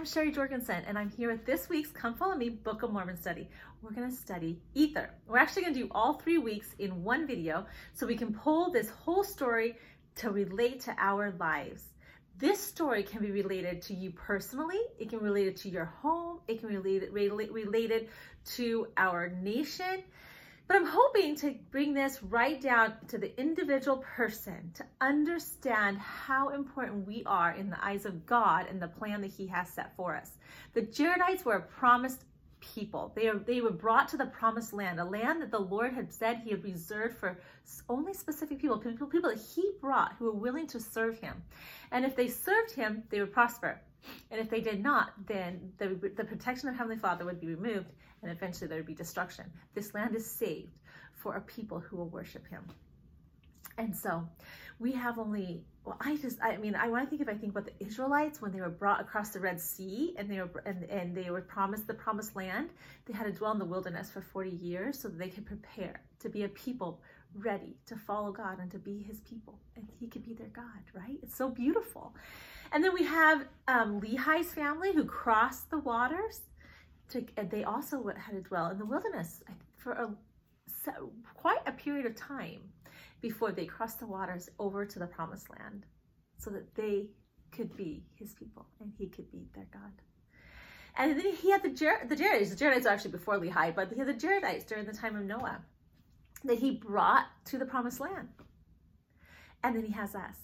I'm Sherry Jorgensen, and I'm here with this week's Come Follow Me Book of Mormon study. We're going to study Ether. We're actually going to do all three weeks in one video so we can pull this whole story to relate to our lives. This story can be related to you personally, it can be related to your home, it can be related, related to our nation. But I'm hoping to bring this right down to the individual person to understand how important we are in the eyes of God and the plan that He has set for us. The Jaredites were a promised people. They, are, they were brought to the promised land, a land that the Lord had said He had reserved for only specific people, people, people that He brought who were willing to serve Him. And if they served Him, they would prosper. And if they did not, then the, the protection of Heavenly Father would be removed and eventually there would be destruction. This land is saved for a people who will worship Him. And so we have only, well, I just, I mean, I want to think if I think about the Israelites when they were brought across the Red Sea and they were, and, and they were promised the promised land, they had to dwell in the wilderness for 40 years so that they could prepare to be a people ready to follow God and to be his people. And he could be their God, right? It's so beautiful. And then we have um, Lehi's family who crossed the waters. To, and they also had to dwell in the wilderness for a, quite a period of time before they crossed the waters over to the promised land so that they could be his people and he could be their God. And then he had the, Jer- the Jaredites. The Jaredites are actually before Lehi, but he had the Jaredites during the time of Noah that he brought to the promised land. And then he has us.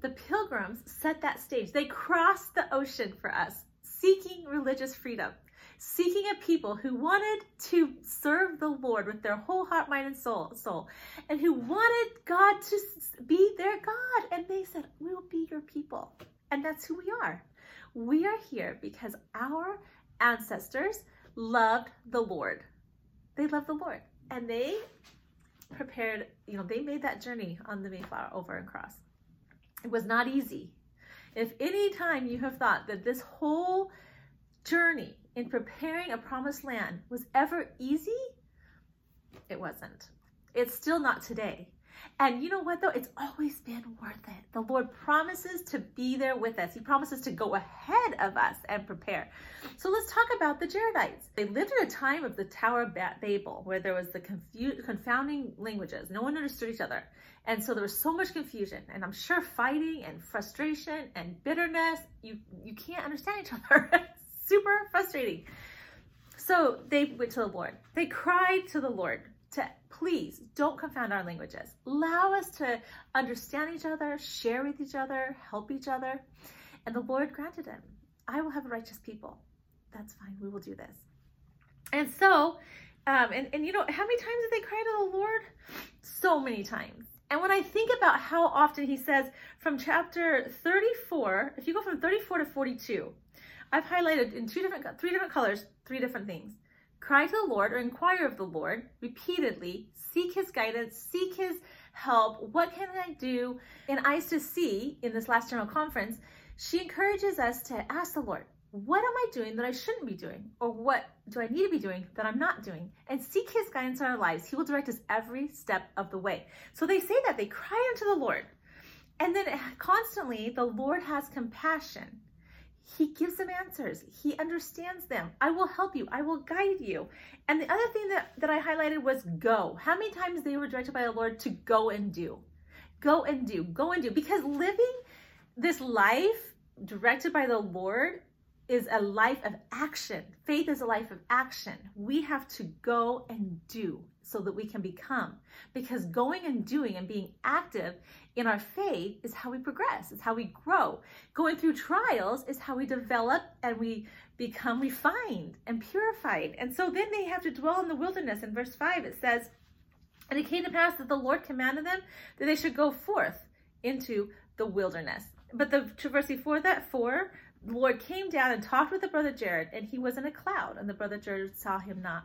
The pilgrims set that stage. They crossed the ocean for us, seeking religious freedom, seeking a people who wanted to serve the Lord with their whole heart, mind, and soul, soul, and who wanted God to be their God. And they said, We'll be your people. And that's who we are. We are here because our ancestors loved the Lord. They loved the Lord. And they prepared, you know, they made that journey on the Mayflower over and cross. It was not easy. If any time you have thought that this whole journey in preparing a promised land was ever easy, it wasn't. It's still not today. And you know what, though? It's always been worth it. The Lord promises to be there with us. He promises to go ahead of us and prepare. So let's talk about the Jaredites. They lived in a time of the Tower of Babel, where there was the confu- confounding languages. No one understood each other. And so there was so much confusion. And I'm sure fighting and frustration and bitterness, you, you can't understand each other. super frustrating. So they went to the Lord. They cried to the Lord to please don't confound our languages. Allow us to understand each other, share with each other, help each other. And the Lord granted him, I will have a righteous people. That's fine. We will do this. And so, um, and, and you know, how many times did they cry to the Lord? So many times. And when I think about how often he says from chapter 34, if you go from 34 to 42, I've highlighted in two different, three different colors, three different things. Cry to the Lord or inquire of the Lord repeatedly, seek his guidance, seek his help. What can I do? In Eyes to See, in this last general conference, she encourages us to ask the Lord, what am I doing that I shouldn't be doing? Or what do I need to be doing that I'm not doing? And seek his guidance in our lives. He will direct us every step of the way. So they say that they cry unto the Lord. And then constantly, the Lord has compassion he gives them answers. He understands them. I will help you. I will guide you. And the other thing that, that I highlighted was go. How many times they were directed by the Lord to go and do? Go and do. Go and do. Because living this life directed by the Lord is a life of action. Faith is a life of action. We have to go and do so that we can become. Because going and doing and being active in our faith is how we progress, it's how we grow. Going through trials is how we develop and we become refined and purified. And so then they have to dwell in the wilderness. In verse 5, it says, And it came to pass that the Lord commanded them that they should go forth into the wilderness. But the verse before that, 4, the Lord came down and talked with the brother Jared, and he was in a cloud, and the brother Jared saw him not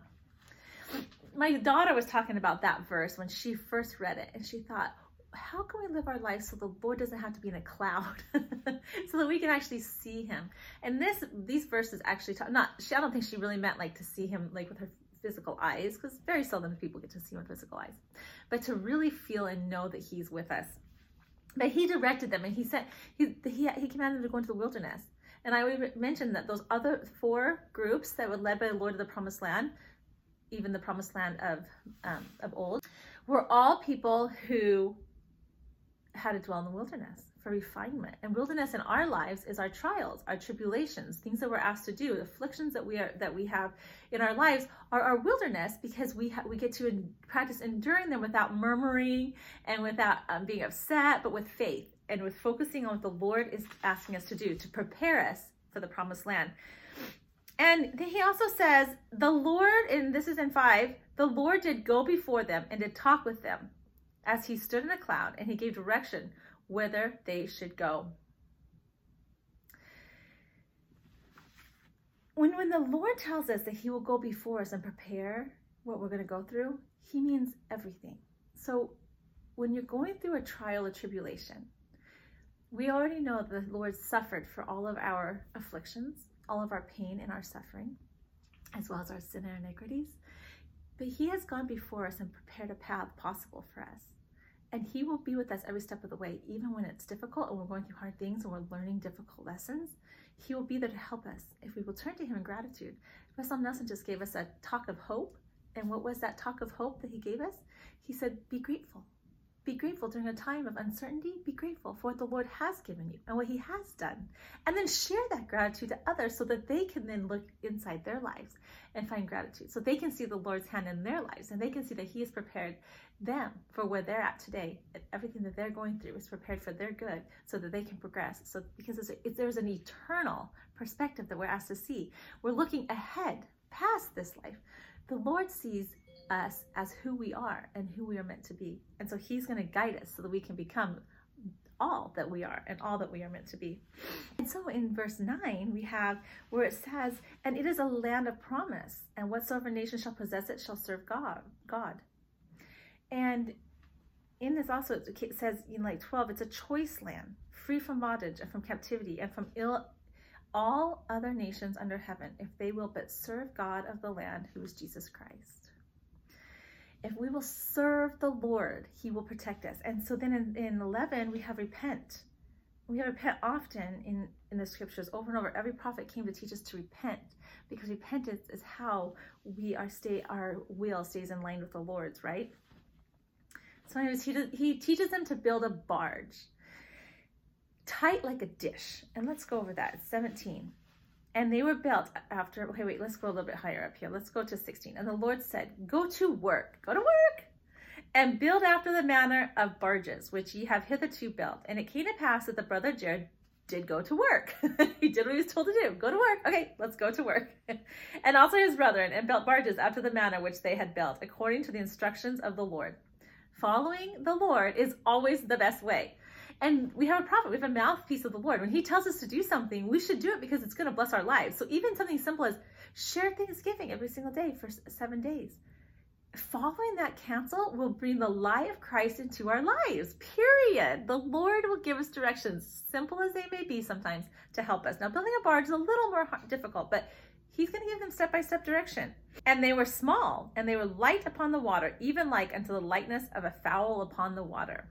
my daughter was talking about that verse when she first read it, and she thought, how can we live our life so the Lord doesn't have to be in a cloud, so that we can actually see Him? And this, these verses actually talk. Not, she, I don't think she really meant like to see Him like with her physical eyes, because very seldom people get to see Him with physical eyes, but to really feel and know that He's with us. But He directed them, and He said He He, he commanded them to go into the wilderness. And I would mention that those other four groups that were led by the Lord of the Promised Land, even the Promised Land of um, of old, were all people who had to dwell in the wilderness for refinement. And wilderness in our lives is our trials, our tribulations, things that we're asked to do, afflictions that we are that we have in our lives are our wilderness because we ha- we get to in- practice enduring them without murmuring and without um, being upset, but with faith and with focusing on what the Lord is asking us to do to prepare us for the promised land. And he also says, the Lord, and this is in five, the Lord did go before them and did talk with them as he stood in a cloud and he gave direction whither they should go. When, when the Lord tells us that he will go before us and prepare what we're going to go through, he means everything. So when you're going through a trial or tribulation, we already know that the Lord suffered for all of our afflictions, all of our pain and our suffering, as well as our sin and iniquities. But He has gone before us and prepared a path possible for us. And He will be with us every step of the way, even when it's difficult and we're going through hard things and we're learning difficult lessons. He will be there to help us if we will turn to Him in gratitude. Russell Nelson just gave us a talk of hope. And what was that talk of hope that he gave us? He said, Be grateful. Be grateful during a time of uncertainty. Be grateful for what the Lord has given you and what He has done. And then share that gratitude to others so that they can then look inside their lives and find gratitude. So they can see the Lord's hand in their lives and they can see that He has prepared them for where they're at today. And Everything that they're going through is prepared for their good so that they can progress. So, because there's an eternal perspective that we're asked to see, we're looking ahead past this life. The Lord sees us as who we are and who we are meant to be. And so he's going to guide us so that we can become all that we are and all that we are meant to be. And so in verse 9, we have where it says, And it is a land of promise, and whatsoever nation shall possess it shall serve God. God. And in this also it says in like 12, it's a choice land, free from bondage and from captivity and from ill all other nations under heaven, if they will but serve God of the land, who is Jesus Christ if we will serve the Lord, He will protect us. And so then in, in 11, we have repent. We have repent often in, in the scriptures over and over. Every prophet came to teach us to repent because repentance is how we are stay our will stays in line with the Lord's, right? So, anyways, he, he teaches them to build a barge tight like a dish. And let's go over that. It's 17. And they were built after, okay, wait, let's go a little bit higher up here. Let's go to 16. And the Lord said, Go to work, go to work, and build after the manner of barges, which ye have hitherto built. And it came to pass that the brother Jared did go to work. he did what he was told to do. Go to work. Okay, let's go to work. and also his brethren, and built barges after the manner which they had built, according to the instructions of the Lord. Following the Lord is always the best way. And we have a prophet, we have a mouthpiece of the Lord. When he tells us to do something, we should do it because it's going to bless our lives. So even something simple as share Thanksgiving every single day for seven days. Following that counsel will bring the light of Christ into our lives, period. The Lord will give us directions, simple as they may be sometimes, to help us. Now, building a barge is a little more difficult, but He's going to give them step by step direction. And they were small, and they were light upon the water, even like unto the lightness of a fowl upon the water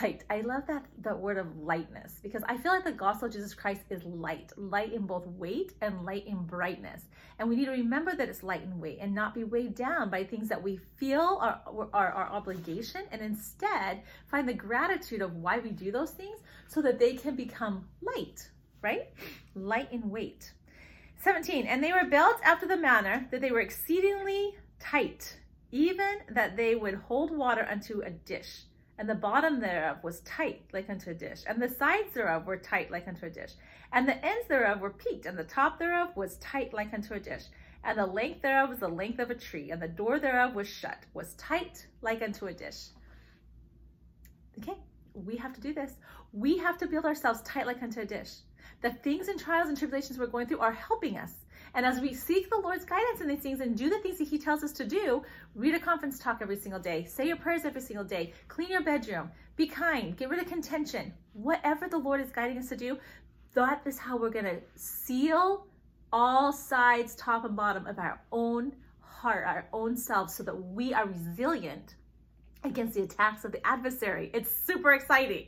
light. I love that the word of lightness because I feel like the gospel of Jesus Christ is light, light in both weight and light in brightness. And we need to remember that it's light in weight and not be weighed down by things that we feel are, are our obligation and instead find the gratitude of why we do those things so that they can become light, right? Light in weight. 17, and they were built after the manner that they were exceedingly tight, even that they would hold water unto a dish and the bottom thereof was tight like unto a dish, and the sides thereof were tight like unto a dish, and the ends thereof were peaked, and the top thereof was tight like unto a dish, and the length thereof was the length of a tree, and the door thereof was shut, was tight like unto a dish. Okay, we have to do this. We have to build ourselves tight like unto a dish. The things and trials and tribulations we're going through are helping us and as we seek the Lord's guidance in these things and do the things that He tells us to do, read a conference talk every single day, say your prayers every single day, clean your bedroom, be kind, get rid of contention. Whatever the Lord is guiding us to do, that is how we're going to seal all sides, top and bottom, of our own heart, our own selves, so that we are resilient against the attacks of the adversary. It's super exciting.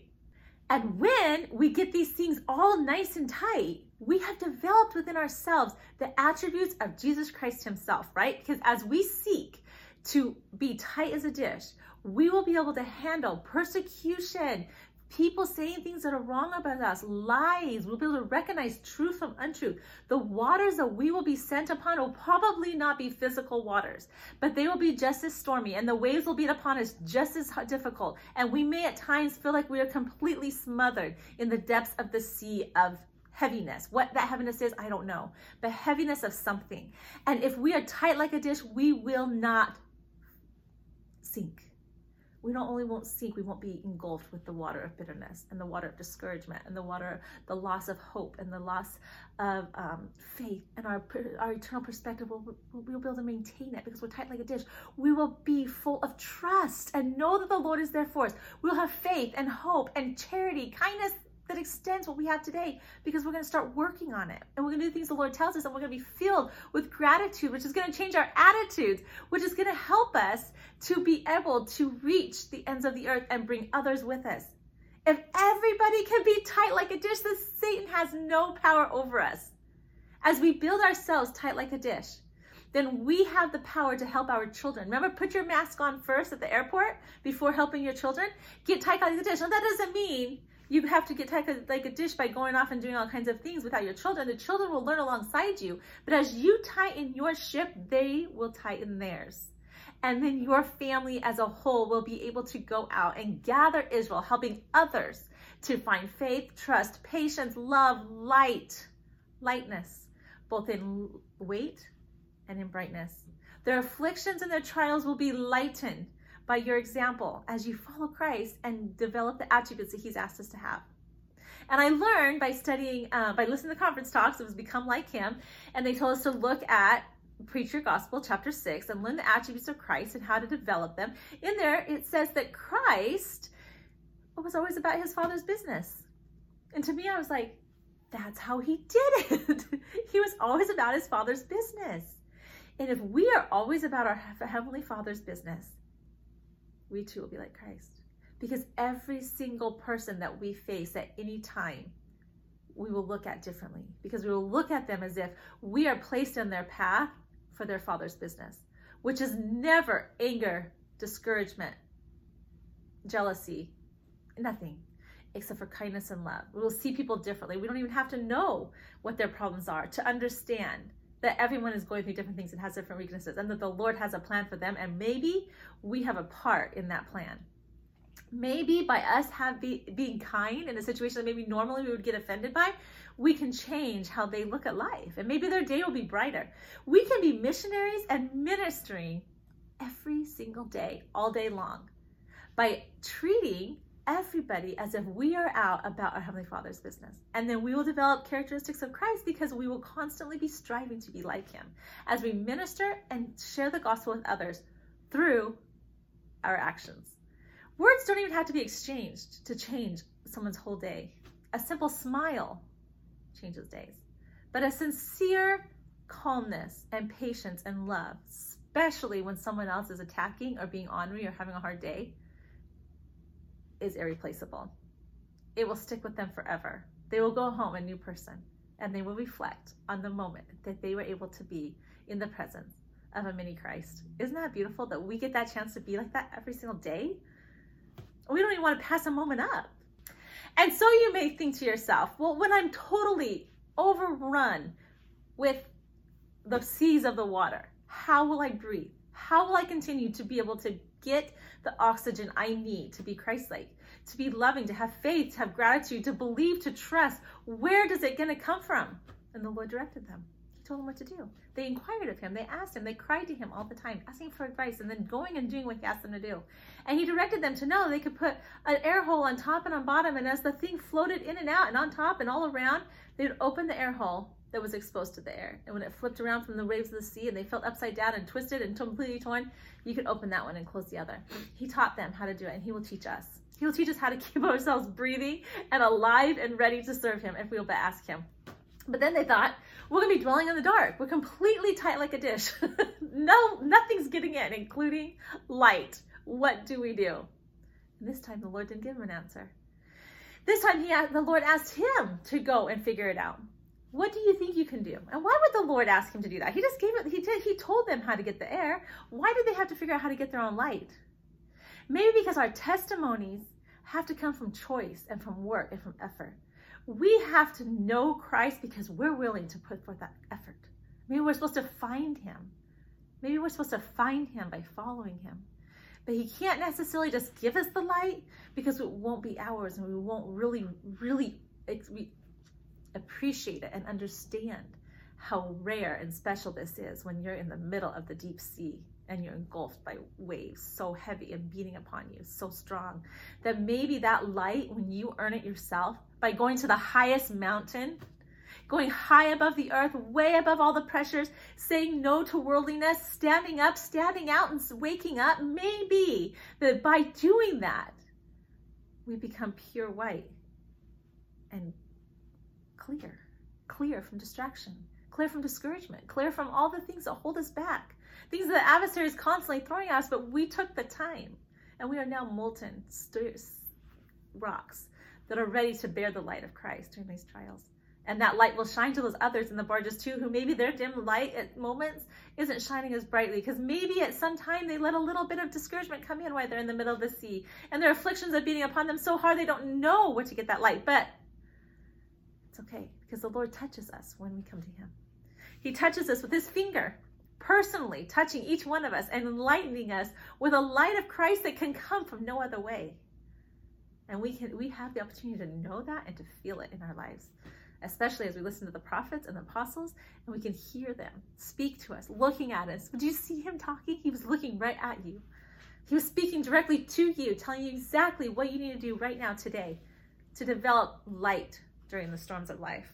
And when we get these things all nice and tight, we have developed within ourselves the attributes of Jesus Christ Himself, right? Because as we seek to be tight as a dish, we will be able to handle persecution, people saying things that are wrong about us, lies. We'll be able to recognize truth from untruth. The waters that we will be sent upon will probably not be physical waters, but they will be just as stormy, and the waves will beat upon us just as difficult. And we may at times feel like we are completely smothered in the depths of the sea of heaviness. What that heaviness is, I don't know, but heaviness of something. And if we are tight like a dish, we will not sink we not only won't sink, we won't be engulfed with the water of bitterness and the water of discouragement and the water, the loss of hope and the loss of um, faith and our, our eternal perspective. We'll, we'll be able to maintain it because we're tight like a dish. We will be full of trust and know that the Lord is there for us. We'll have faith and hope and charity, kindness, that extends what we have today because we're going to start working on it and we're going to do things the Lord tells us and we're going to be filled with gratitude, which is going to change our attitudes, which is going to help us to be able to reach the ends of the earth and bring others with us. If everybody can be tight like a dish, then Satan has no power over us. As we build ourselves tight like a dish, then we have the power to help our children. Remember, put your mask on first at the airport before helping your children. Get tight like a dish. Now, that doesn't mean you have to get like a dish by going off and doing all kinds of things without your children. The children will learn alongside you. But as you tighten your ship, they will tighten theirs. And then your family as a whole will be able to go out and gather Israel, helping others to find faith, trust, patience, love, light, lightness, both in weight and in brightness. Their afflictions and their trials will be lightened by your example as you follow Christ and develop the attributes that He's asked us to have. And I learned by studying, uh, by listening to conference talks, it was Become Like Him, and they told us to look at Preach Your Gospel, chapter 6, and learn the attributes of Christ and how to develop them. In there, it says that Christ was always about his Father's business. And to me, I was like, that's how he did it. he was always about his Father's business. And if we are always about our Heavenly Father's business, we too will be like Christ. Because every single person that we face at any time, we will look at differently because we will look at them as if we are placed in their path for their father's business, which is never anger, discouragement, jealousy, nothing except for kindness and love. We will see people differently. We don't even have to know what their problems are to understand that everyone is going through different things and has different weaknesses and that the Lord has a plan for them and maybe we have a part in that plan. Maybe by us have be, being kind in a situation that maybe normally we would get offended by, we can change how they look at life and maybe their day will be brighter. We can be missionaries and ministering every single day, all day long by treating everybody as if we are out about our Heavenly Father's business. And then we will develop characteristics of Christ because we will constantly be striving to be like Him as we minister and share the gospel with others through our actions. Words don't even have to be exchanged to change someone's whole day. A simple smile changes days. But a sincere calmness and patience and love, especially when someone else is attacking or being ornery or having a hard day, is irreplaceable. It will stick with them forever. They will go home a new person and they will reflect on the moment that they were able to be in the presence of a mini Christ. Isn't that beautiful that we get that chance to be like that every single day? We don't even want to pass a moment up. And so you may think to yourself, well, when I'm totally overrun with the seas of the water, how will I breathe? How will I continue to be able to get the oxygen I need to be Christ like, to be loving, to have faith, to have gratitude, to believe, to trust. Where does it going to come from? And the Lord directed them. He told them what to do. They inquired of him. They asked him. They cried to him all the time, asking for advice and then going and doing what he asked them to do. And he directed them to know they could put an air hole on top and on bottom. And as the thing floated in and out and on top and all around, they'd open the air hole that was exposed to the air. And when it flipped around from the waves of the sea and they felt upside down and twisted and completely torn, you could open that one and close the other. He taught them how to do it and he will teach us. He will teach us how to keep ourselves breathing and alive and ready to serve him if we will but ask him. But then they thought, we're gonna be dwelling in the dark. We're completely tight like a dish. no, nothing's getting in, including light. What do we do? And this time the Lord didn't give him an answer. This time he, the Lord asked him to go and figure it out What do you think you can do? And why would the Lord ask him to do that? He just gave it, he did, he told them how to get the air. Why did they have to figure out how to get their own light? Maybe because our testimonies have to come from choice and from work and from effort. We have to know Christ because we're willing to put forth that effort. Maybe we're supposed to find him. Maybe we're supposed to find him by following him. But he can't necessarily just give us the light because it won't be ours and we won't really, really appreciate it and understand how rare and special this is when you're in the middle of the deep sea and you're engulfed by waves so heavy and beating upon you, so strong, that maybe that light, when you earn it yourself by going to the highest mountain, going high above the earth, way above all the pressures, saying no to worldliness, standing up, standing out, and waking up, maybe that by doing that, we become pure white and clear, clear from distraction, clear from discouragement, clear from all the things that hold us back things that the adversary is constantly throwing at us, but we took the time and we are now molten rocks that are ready to bear the light of Christ during these trials. And that light will shine to those others in the barges too, who maybe their dim light at moments isn't shining as brightly because maybe at some time they let a little bit of discouragement come in while they're in the middle of the sea. And their afflictions are beating upon them so hard they don't know where to get that light. But okay because the Lord touches us when we come to Him. He touches us with His finger personally touching each one of us and enlightening us with a light of Christ that can come from no other way. And we can we have the opportunity to know that and to feel it in our lives, especially as we listen to the prophets and the apostles and we can hear them speak to us, looking at us. Did you see him talking? He was looking right at you. He was speaking directly to you, telling you exactly what you need to do right now today to develop light during the storms of life.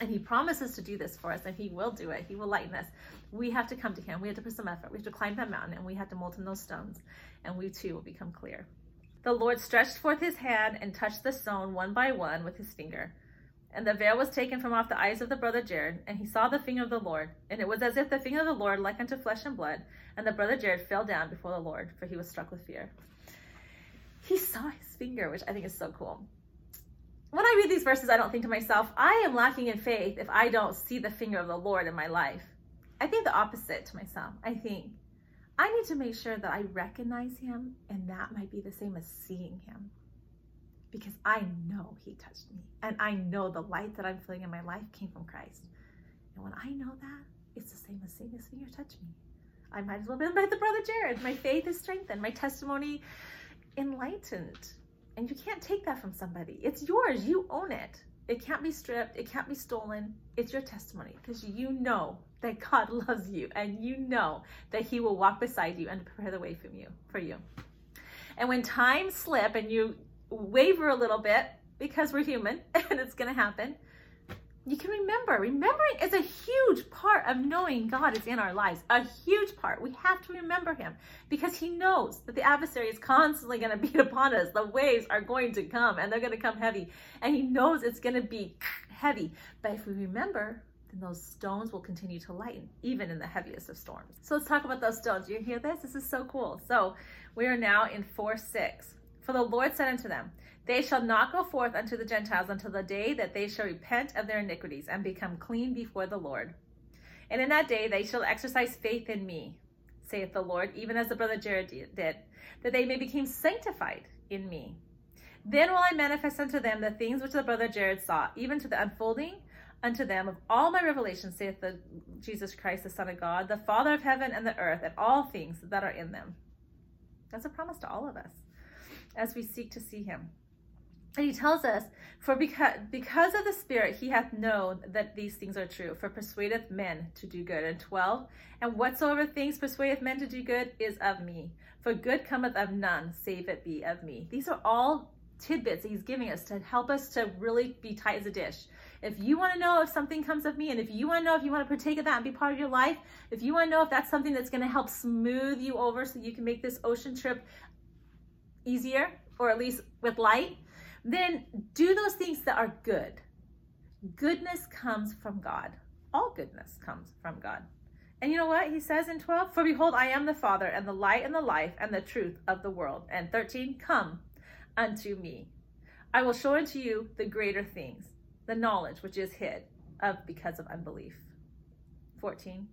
And he promises to do this for us, and he will do it. He will lighten us. We have to come to him. We have to put some effort. We have to climb that mountain, and we have to molten those stones, and we too will become clear. The Lord stretched forth his hand and touched the stone one by one with his finger. And the veil was taken from off the eyes of the brother Jared, and he saw the finger of the Lord. And it was as if the finger of the Lord like unto flesh and blood. And the brother Jared fell down before the Lord, for he was struck with fear. He saw his finger, which I think is so cool I read these verses, I don't think to myself, I am lacking in faith if I don't see the finger of the Lord in my life. I think the opposite to myself. I think I need to make sure that I recognize him, and that might be the same as seeing him. Because I know he touched me, and I know the light that I'm feeling in my life came from Christ. And when I know that, it's the same as seeing his finger touch me. I might as well be like the brother Jared. My faith is strengthened, my testimony enlightened. And you can't take that from somebody. It's yours. You own it. It can't be stripped. It can't be stolen. It's your testimony because you know that God loves you and you know that he will walk beside you and prepare the way from you for you. And when times slip and you waver a little bit because we're human and it's going to happen, you can remember. Remembering is a huge part of knowing God is in our lives. A huge part. We have to remember Him because He knows that the adversary is constantly going to beat upon us. The waves are going to come and they're going to come heavy. And He knows it's going to be heavy. But if we remember, then those stones will continue to lighten, even in the heaviest of storms. So let's talk about those stones. You hear this? This is so cool. So we are now in 4 6. For the Lord said unto them, They shall not go forth unto the Gentiles until the day that they shall repent of their iniquities and become clean before the Lord. And in that day they shall exercise faith in me, saith the Lord, even as the brother Jared did, that they may become sanctified in me. Then will I manifest unto them the things which the brother Jared saw, even to the unfolding unto them of all my revelations, saith the Jesus Christ, the Son of God, the Father of heaven and the earth, and all things that are in them. That's a promise to all of us as we seek to see him. And he tells us, For because, because of the Spirit he hath known that these things are true, for persuadeth men to do good. And 12, And whatsoever things persuadeth men to do good is of me. For good cometh of none, save it be of me. These are all tidbits he's giving us to help us to really be tight as a dish. If you want to know if something comes of me, and if you want to know if you want to partake of that and be part of your life, if you want to know if that's something that's going to help smooth you over so you can make this ocean trip easier, or at least with light, then do those things that are good. Goodness comes from God. All goodness comes from God. And you know what he says in 12? For behold, I am the Father, and the light, and the life, and the truth of the world. And 13, come unto me. I will show unto you the greater things, the knowledge which is hid, of because of unbelief. 14.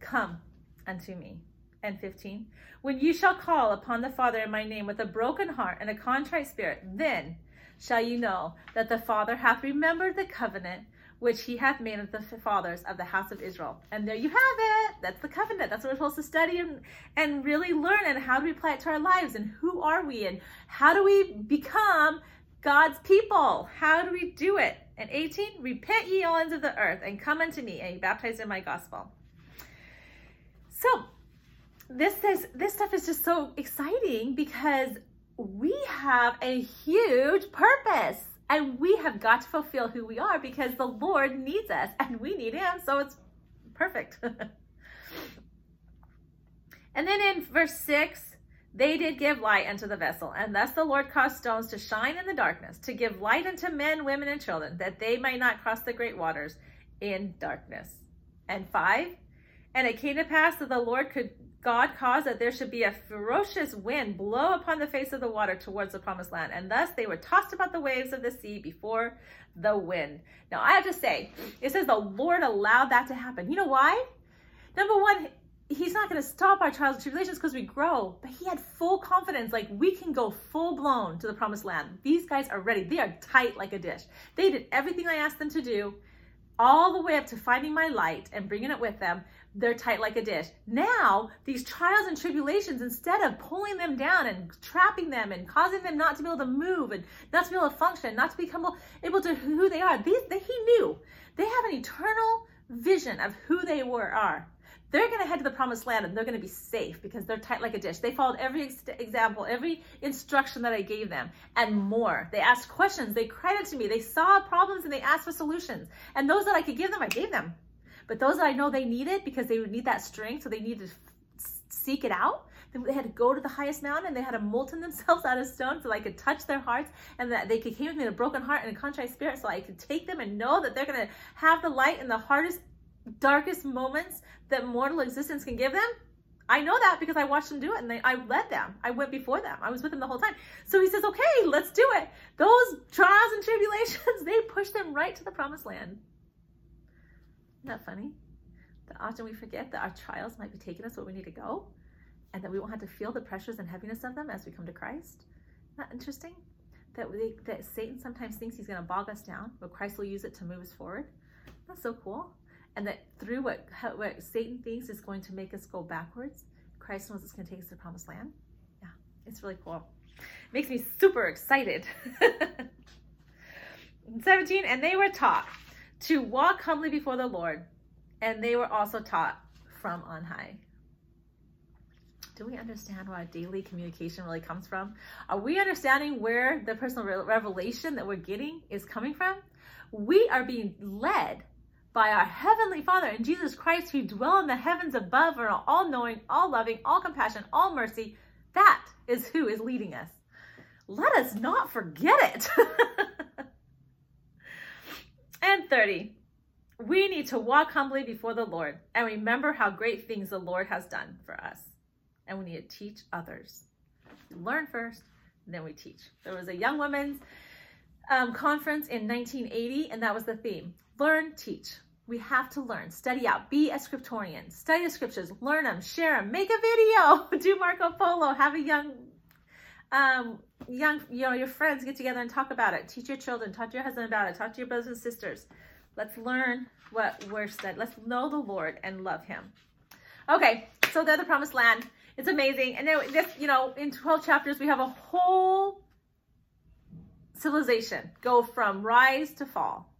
Come unto me. And 15. When you shall call upon the Father in my name with a broken heart and a contrite spirit, then shall you know that the Father hath remembered the covenant which he hath made with the fathers of the house of Israel. And there you have it. That's the covenant. That's what we're supposed to study and, and really learn. And how do we apply it to our lives? And who are we? And how do we become God's people? How do we do it? And 18, repent ye all ends of the earth and come unto me and be baptized in my gospel. So this is this stuff is just so exciting because we have a huge purpose and we have got to fulfill who we are because the Lord needs us and we need him. So it's perfect. and then in verse 6, they did give light unto the vessel, and thus the Lord caused stones to shine in the darkness, to give light unto men, women, and children, that they might not cross the great waters in darkness. And five, and it came to pass that the Lord could God caused that there should be a ferocious wind blow upon the face of the water towards the promised land, and thus they were tossed about the waves of the sea before the wind. Now I have to say, it says the Lord allowed that to happen. You know why? Number one, He's not going to stop our trials and tribulations because we grow, but He had full confidence, like we can go full blown to the promised land. These guys are ready. They are tight like a dish. They did everything I asked them to do all the way up to finding my light and bringing it with them they're tight like a dish. Now, these trials and tribulations, instead of pulling them down and trapping them and causing them not to be able to move and not to be able to function, not to become able to who they are, they, he knew. They have an eternal vision of who they were are. They're going to head to the promised land and they're going to be safe because they're tight like a dish. They followed every ex- example, every instruction that I gave them and more. They asked questions. They cried out to me. They saw problems and they asked for solutions. And those that I could give them, I gave them. But those that I know they needed because they would need that strength, so they needed to seek it out. They had to go to the highest mountain and they had to molten themselves out of stone so I could touch their hearts and that they could came with me in a broken heart and a contrite spirit so I could take them and know that they're going to have the light in the hardest, darkest moments that mortal existence can give them. I know that because I watched them do it and they, I led them. I went before them. I was with them the whole time. So he says, okay, let's do it. Those trials and tribulations, they push them right to the promised land. Isn't that funny? That often we forget that our trials might be taking us where we need to go and that we won't have to feel the pressures and heaviness of them as we come to Christ. That interesting? That, we, that Satan sometimes thinks he's going to bog us down, but Christ will use it to move us forward. That's so cool. And that through what, what Satan thinks is going to make us go backwards, Christ knows it's going to take us to the promised land. Yeah, it's really cool. Makes me super excited. 17, and they were taught to walk humbly before the Lord, and they were also taught from on high. Do we understand where our daily communication really comes from? Are we understanding where the personal revelation that we're getting is coming from? We are being led by our Heavenly Father and Jesus Christ, who dwell in the heavens above, are all knowing, all loving, all compassion, all mercy. That is who is leading us. Let us not forget it. and 30. We need to walk humbly before the Lord and remember how great things the Lord has done for us. And we need to teach others. Learn first, then we teach. There was a young women's um, conference in 1980, and that was the theme learn, teach. We have to learn, study out, be a scriptorian, study the scriptures, learn them, share them, make a video, do Marco Polo, have a young um, young, you know, your friends get together and talk about it. Teach your children, talk to your husband about it, talk to your brothers and sisters. Let's learn what we're said. Let's know the Lord and love Him. Okay, so they're the promised land. It's amazing. And then this, you know, in 12 chapters, we have a whole civilization go from rise to fall.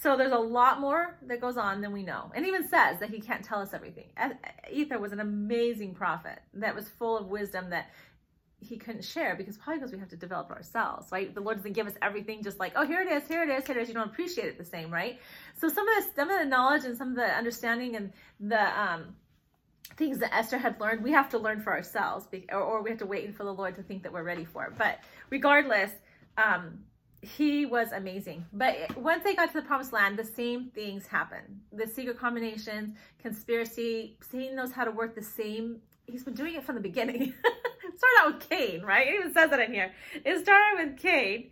So there's a lot more that goes on than we know. And even says that he can't tell us everything. Ether was an amazing prophet that was full of wisdom that he couldn't share because probably because we have to develop ourselves, right? The Lord doesn't give us everything just like, oh, here it is, here it is, here it is. You don't appreciate it the same, right? So some of the some of the knowledge and some of the understanding and the um, things that Ether had learned, we have to learn for ourselves, or, or we have to wait for the Lord to think that we're ready for it. But regardless, um, he was amazing. But once they got to the promised land, the same things happened. The secret combinations, conspiracy, Satan knows how to work the same. He's been doing it from the beginning. started out with Cain, right? It even says that in here. It started with Cain.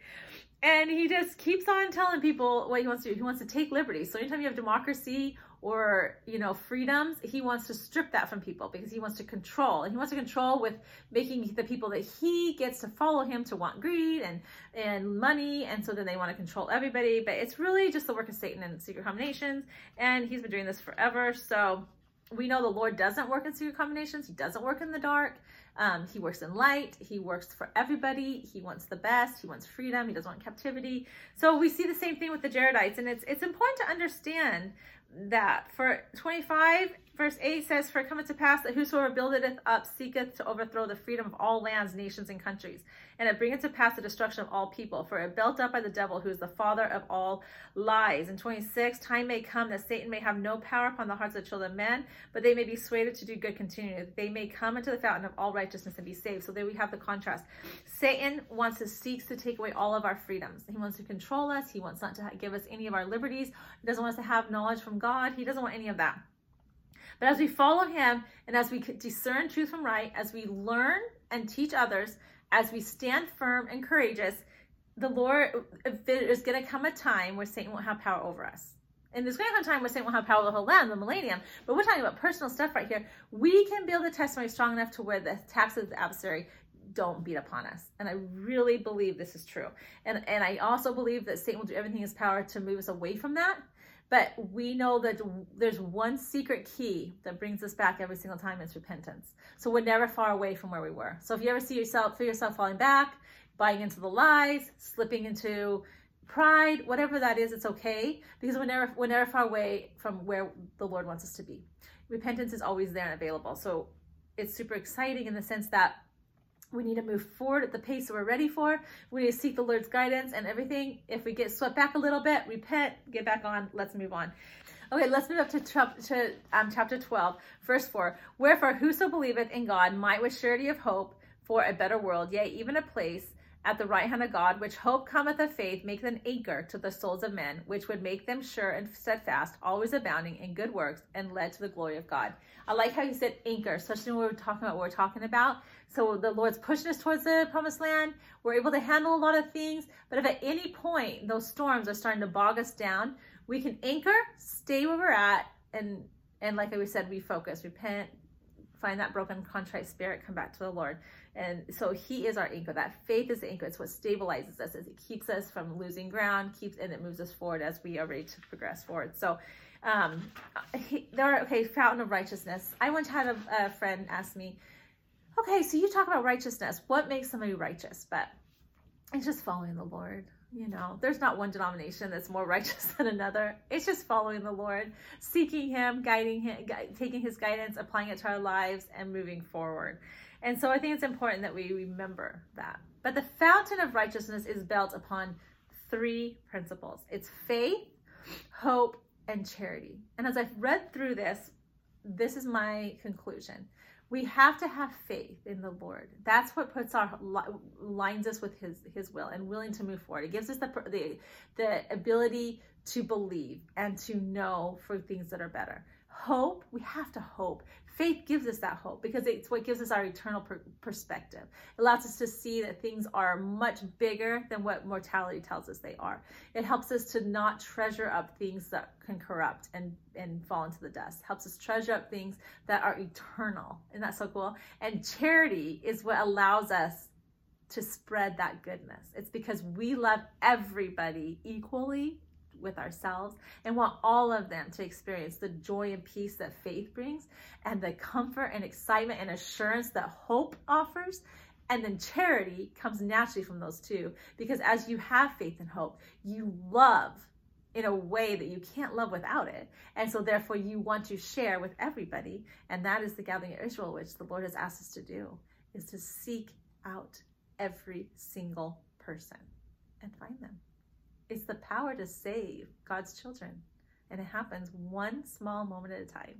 and he just keeps on telling people what he wants to do. He wants to take liberty. So anytime you have democracy or you know freedoms, he wants to strip that from people because he wants to control. And he wants to control with making the people that he gets to follow him to want greed and and money, and so then they want to control everybody. But it's really just the work of Satan and secret combinations, and he's been doing this forever. So we know the Lord doesn't work in secret combinations. He doesn't work in the dark. Um, he works in light. He works for everybody. He wants the best. He wants freedom. He doesn't want captivity. So we see the same thing with the Jaredites, and it's it's important to understand that for 25 verse 8 says for it cometh to pass that whosoever buildeth up seeketh to overthrow the freedom of all lands nations and countries. And it bringeth to pass the destruction of all people. For it built up by the devil who is the father of all lies. And 26 time may come that satan may have no power upon the hearts of the children of men but they may be swayed to do good continually. They may come into the fountain of all righteousness and be saved. So there we have the contrast. Satan wants to seeks to take away all of our freedoms. He wants to control us. He wants not to give us any of our liberties. He doesn't want us to have knowledge from god. He doesn't want any of that but as we follow him and as we discern truth from right, as we learn and teach others, as we stand firm and courageous, the Lord, there's going to come a time where Satan won't have power over us. And there's going to come a time where Satan will have power over the whole land, the millennium. But we're talking about personal stuff right here. We can build a testimony strong enough to where the attacks of the adversary don't beat upon us. And I really believe this is true. And and I also believe that Satan will do everything in his power to move us away from that but we know that there's one secret key that brings us back every single time it's repentance. So we're never far away from where we were. So if you ever see yourself, feel yourself falling back, buying into the lies, slipping into pride, whatever that is, it's okay because we're never we're never far away from where the Lord wants us to be. Repentance is always there and available. So it's super exciting in the sense that we need to move forward at the pace we're ready for. We need to seek the Lord's guidance and everything. If we get swept back a little bit, repent, get back on. Let's move on. Okay, let's move up to, to um, chapter 12, verse 4. Wherefore, whoso believeth in God might with surety of hope for a better world, yea, even a place at the right hand of God, which hope cometh of faith, maketh an anchor to the souls of men, which would make them sure and steadfast, always abounding in good works, and led to the glory of God. I like how you said anchor, especially when we're talking about what we're talking about. So the Lord's pushing us towards the promised land. We're able to handle a lot of things, but if at any point those storms are starting to bog us down, we can anchor, stay where we're at, and and like we said, refocus, repent, find that broken, contrite spirit, come back to the Lord. And so He is our anchor. That faith is the anchor. It's what stabilizes us. It keeps us from losing ground, keeps and it moves us forward as we are ready to progress forward. So um, he, there are okay, fountain of righteousness. I once had a, a friend ask me, okay, so you talk about righteousness. What makes somebody righteous? But it's just following the Lord. You know, there's not one denomination that's more righteous than another. It's just following the Lord, seeking Him, guiding Him, taking His guidance, applying it to our lives, and moving forward. And so I think it's important that we remember that. But the fountain of righteousness is built upon three principles it's faith, hope, and charity. And as I've read through this, this is my conclusion. We have to have faith in the Lord. That's what puts our lines us with His His will and willing to move forward. It gives us the the, the ability to believe and to know for things that are better. Hope, we have to hope faith gives us that hope because it's what gives us our eternal per- perspective. It allows us to see that things are much bigger than what mortality tells us they are. It helps us to not treasure up things that can corrupt and, and fall into the dust. Helps us treasure up things that are eternal. Isn't that so cool? And charity is what allows us to spread that goodness. It's because we love everybody equally with ourselves and want all of them to experience the joy and peace that faith brings and the comfort and excitement and assurance that hope offers. And then charity comes naturally from those two because as you have faith and hope, you love in a way that you can't love without it. And so therefore you want to share with everybody. And that is the gathering of Israel, which the Lord has asked us to do, is to seek out every single person and find them. It's the power to save God's children. And it happens one small moment at a time.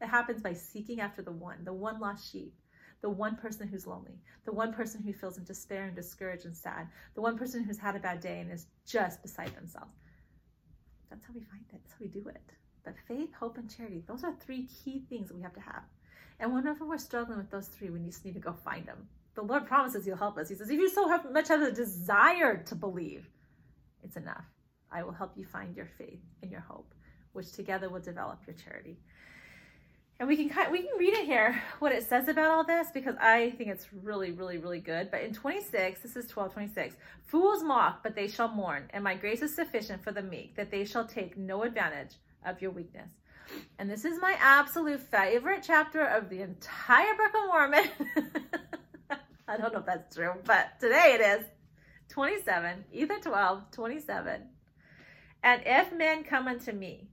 It happens by seeking after the one, the one lost sheep, the one person who's lonely, the one person who feels in despair and discouraged and sad, the one person who's had a bad day and is just beside themselves. That's how we find it. That's how we do it. But faith, hope, and charity, those are three key things that we have to have. And whenever we're struggling with those three, we just need to go find them. The Lord promises He'll help us. He says, if you so have much have a desire to believe, It's enough. I will help you find your faith and your hope, which together will develop your charity. And we can we can read it here what it says about all this because I think it's really really really good. But in 26, this is 12 26. Fools mock, but they shall mourn, and my grace is sufficient for the meek, that they shall take no advantage of your weakness. And this is my absolute favorite chapter of the entire Book of Mormon. I don't know if that's true, but today it is. 27, Ether 12, 27. And if men come unto me,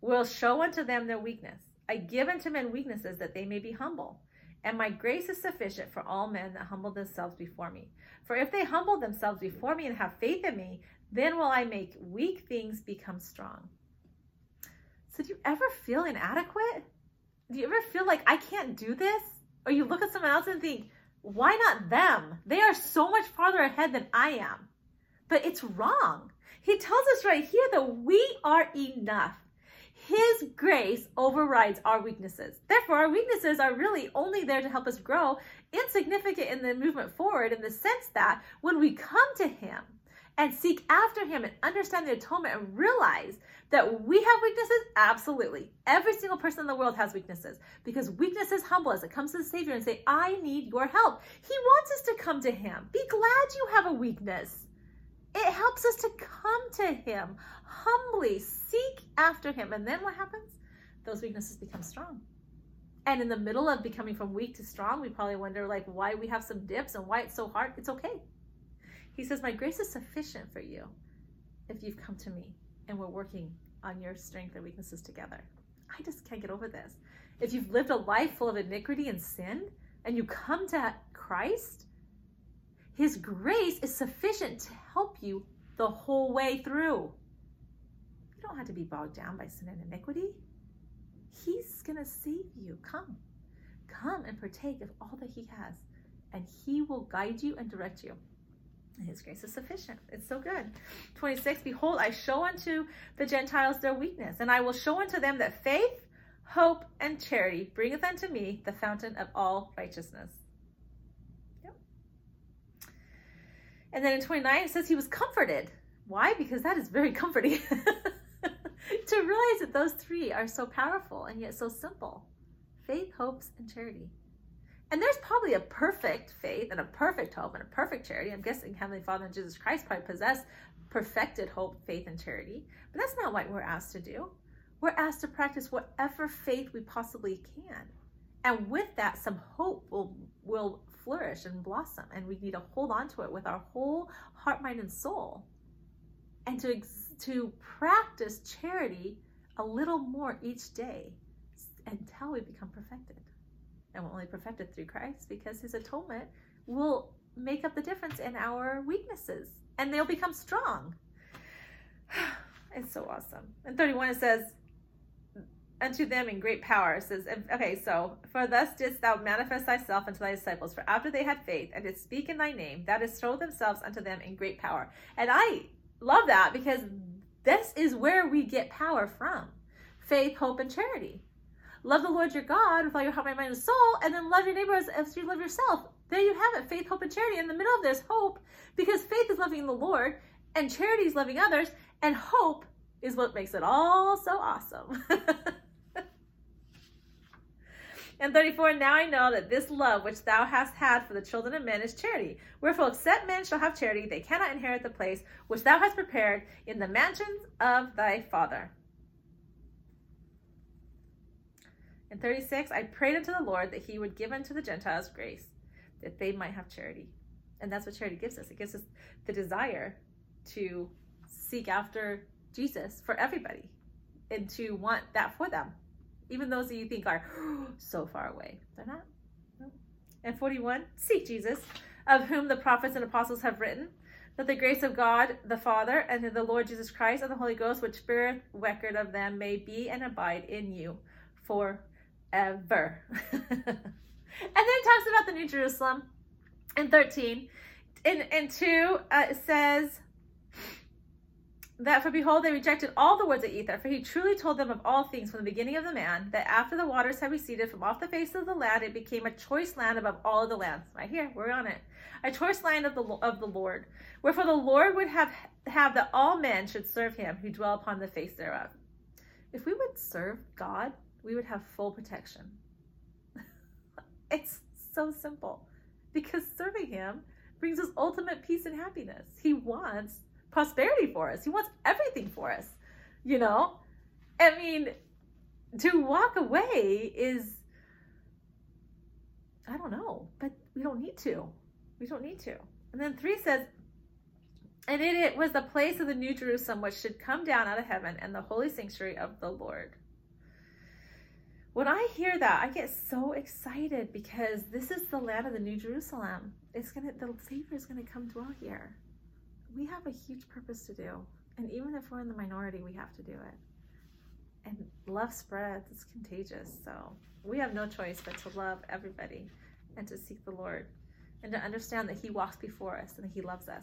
will show unto them their weakness I give unto men weaknesses that they may be humble. And my grace is sufficient for all men that humble themselves before me. For if they humble themselves before me and have faith in me, then will I make weak things become strong. So, do you ever feel inadequate? Do you ever feel like I can't do this? Or you look at someone else and think, why not them? They are so much farther ahead than I am. But it's wrong. He tells us right here that we are enough. His grace overrides our weaknesses. Therefore, our weaknesses are really only there to help us grow, insignificant in the movement forward, in the sense that when we come to Him and seek after Him and understand the atonement and realize that we have weaknesses, absolutely. Every single person in the world has weaknesses because weakness is humble as it comes to the Savior and say, I need your help. He wants us to come to Him. Be glad you have a weakness. It helps us to come to Him humbly, seek after Him. And then what happens? Those weaknesses become strong. And in the middle of becoming from weak to strong, we probably wonder like why we have some dips and why it's so hard. It's okay. He says, My grace is sufficient for you if you've come to me and we're working on your strength and weaknesses together. I just can't get over this. If you've lived a life full of iniquity and sin and you come to Christ, his grace is sufficient to help you the whole way through. You don't have to be bogged down by sin and iniquity. He's going to save you. Come. Come and partake of all that He has, and He will guide you and direct you. His grace is sufficient. It's so good. 26 Behold, I show unto the Gentiles their weakness, and I will show unto them that faith, hope, and charity bringeth unto me the fountain of all righteousness. Yep. And then in 29, it says he was comforted. Why? Because that is very comforting. to realize that those three are so powerful and yet so simple faith, hopes, and charity. And there's probably a perfect faith and a perfect hope and a perfect charity. I'm guessing Heavenly Father and Jesus Christ probably possess perfected hope, faith, and charity. But that's not what we're asked to do. We're asked to practice whatever faith we possibly can. And with that, some hope will, will flourish and blossom. And we need to hold on to it with our whole heart, mind, and soul. And to, to practice charity a little more each day until we become perfected. And we're only perfected through Christ because his atonement will make up the difference in our weaknesses and they'll become strong. It's so awesome. In 31, it says, unto them in great power. It says, okay, so for thus didst thou manifest thyself unto thy disciples, for after they had faith and did speak in thy name, thou didst show themselves unto them in great power. And I love that because this is where we get power from faith, hope, and charity. Love the Lord your God with all your heart, mind, and soul, and then love your neighbor as, as you love yourself. There you have it faith, hope, and charity. In the middle of this, hope, because faith is loving the Lord, and charity is loving others, and hope is what makes it all so awesome. And 34, now I know that this love which thou hast had for the children of men is charity. Wherefore, except men shall have charity, they cannot inherit the place which thou hast prepared in the mansions of thy Father. In 36, I prayed unto the Lord that he would give unto the Gentiles grace, that they might have charity. And that's what charity gives us. It gives us the desire to seek after Jesus for everybody and to want that for them even those that you think are so far away. They're not. No. And 41, seek Jesus, of whom the prophets and apostles have written, that the grace of God the Father and the Lord Jesus Christ and the Holy Ghost, which beareth record of them, may be and abide in you forever. and then it talks about the New Jerusalem in 13. In, in 2, uh, it says, that for behold, they rejected all the words of Ether, for he truly told them of all things from the beginning of the man, that after the waters had receded from off the face of the land, it became a choice land above all the lands. Right here, we're on it. A choice land of the of the Lord. Wherefore the Lord would have have that all men should serve him who dwell upon the face thereof. If we would serve God, we would have full protection. it's so simple. Because serving him brings us ultimate peace and happiness. He wants prosperity for us. He wants everything for us. You know? I mean, to walk away is I don't know, but we don't need to. We don't need to. And then three says, and it, it was the place of the new Jerusalem which should come down out of heaven and the holy sanctuary of the Lord. When I hear that, I get so excited because this is the land of the New Jerusalem. It's gonna the Savior is gonna come dwell here. We have a huge purpose to do. And even if we're in the minority, we have to do it. And love spreads, it's contagious. So we have no choice but to love everybody and to seek the Lord and to understand that He walks before us and that He loves us.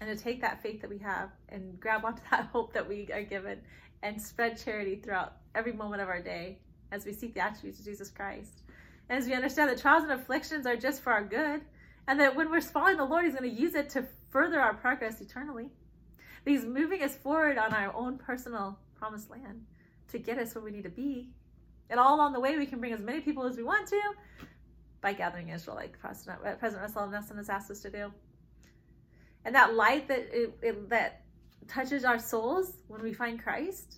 And to take that faith that we have and grab onto that hope that we are given and spread charity throughout every moment of our day as we seek the attributes of Jesus Christ. And as we understand that trials and afflictions are just for our good, and that when we're following the Lord, He's going to use it to further our progress eternally. He's moving us forward on our own personal promised land to get us where we need to be. And all along the way, we can bring as many people as we want to by gathering Israel, like President, uh, President Russell Nelson has asked us to do. And that light that it, it, that touches our souls when we find Christ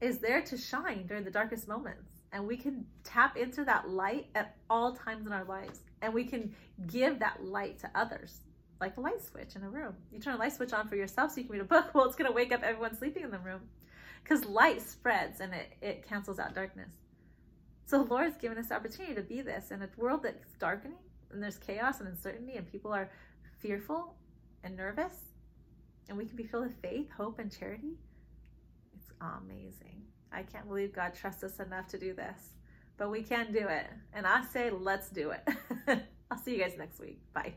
is there to shine during the darkest moments and we can tap into that light at all times in our lives. And we can give that light to others. Like a light switch in a room. You turn a light switch on for yourself so you can read a book. Well it's going to wake up everyone sleeping in the room. Because light spreads and it, it cancels out darkness. So the lord's given us the opportunity to be this in a world that's darkening and there's chaos and uncertainty and people are fearful and nervous and we can be filled with faith hope and charity. It's amazing I can't believe God trusts us enough to do this, but we can do it. And I say, let's do it. I'll see you guys next week. Bye.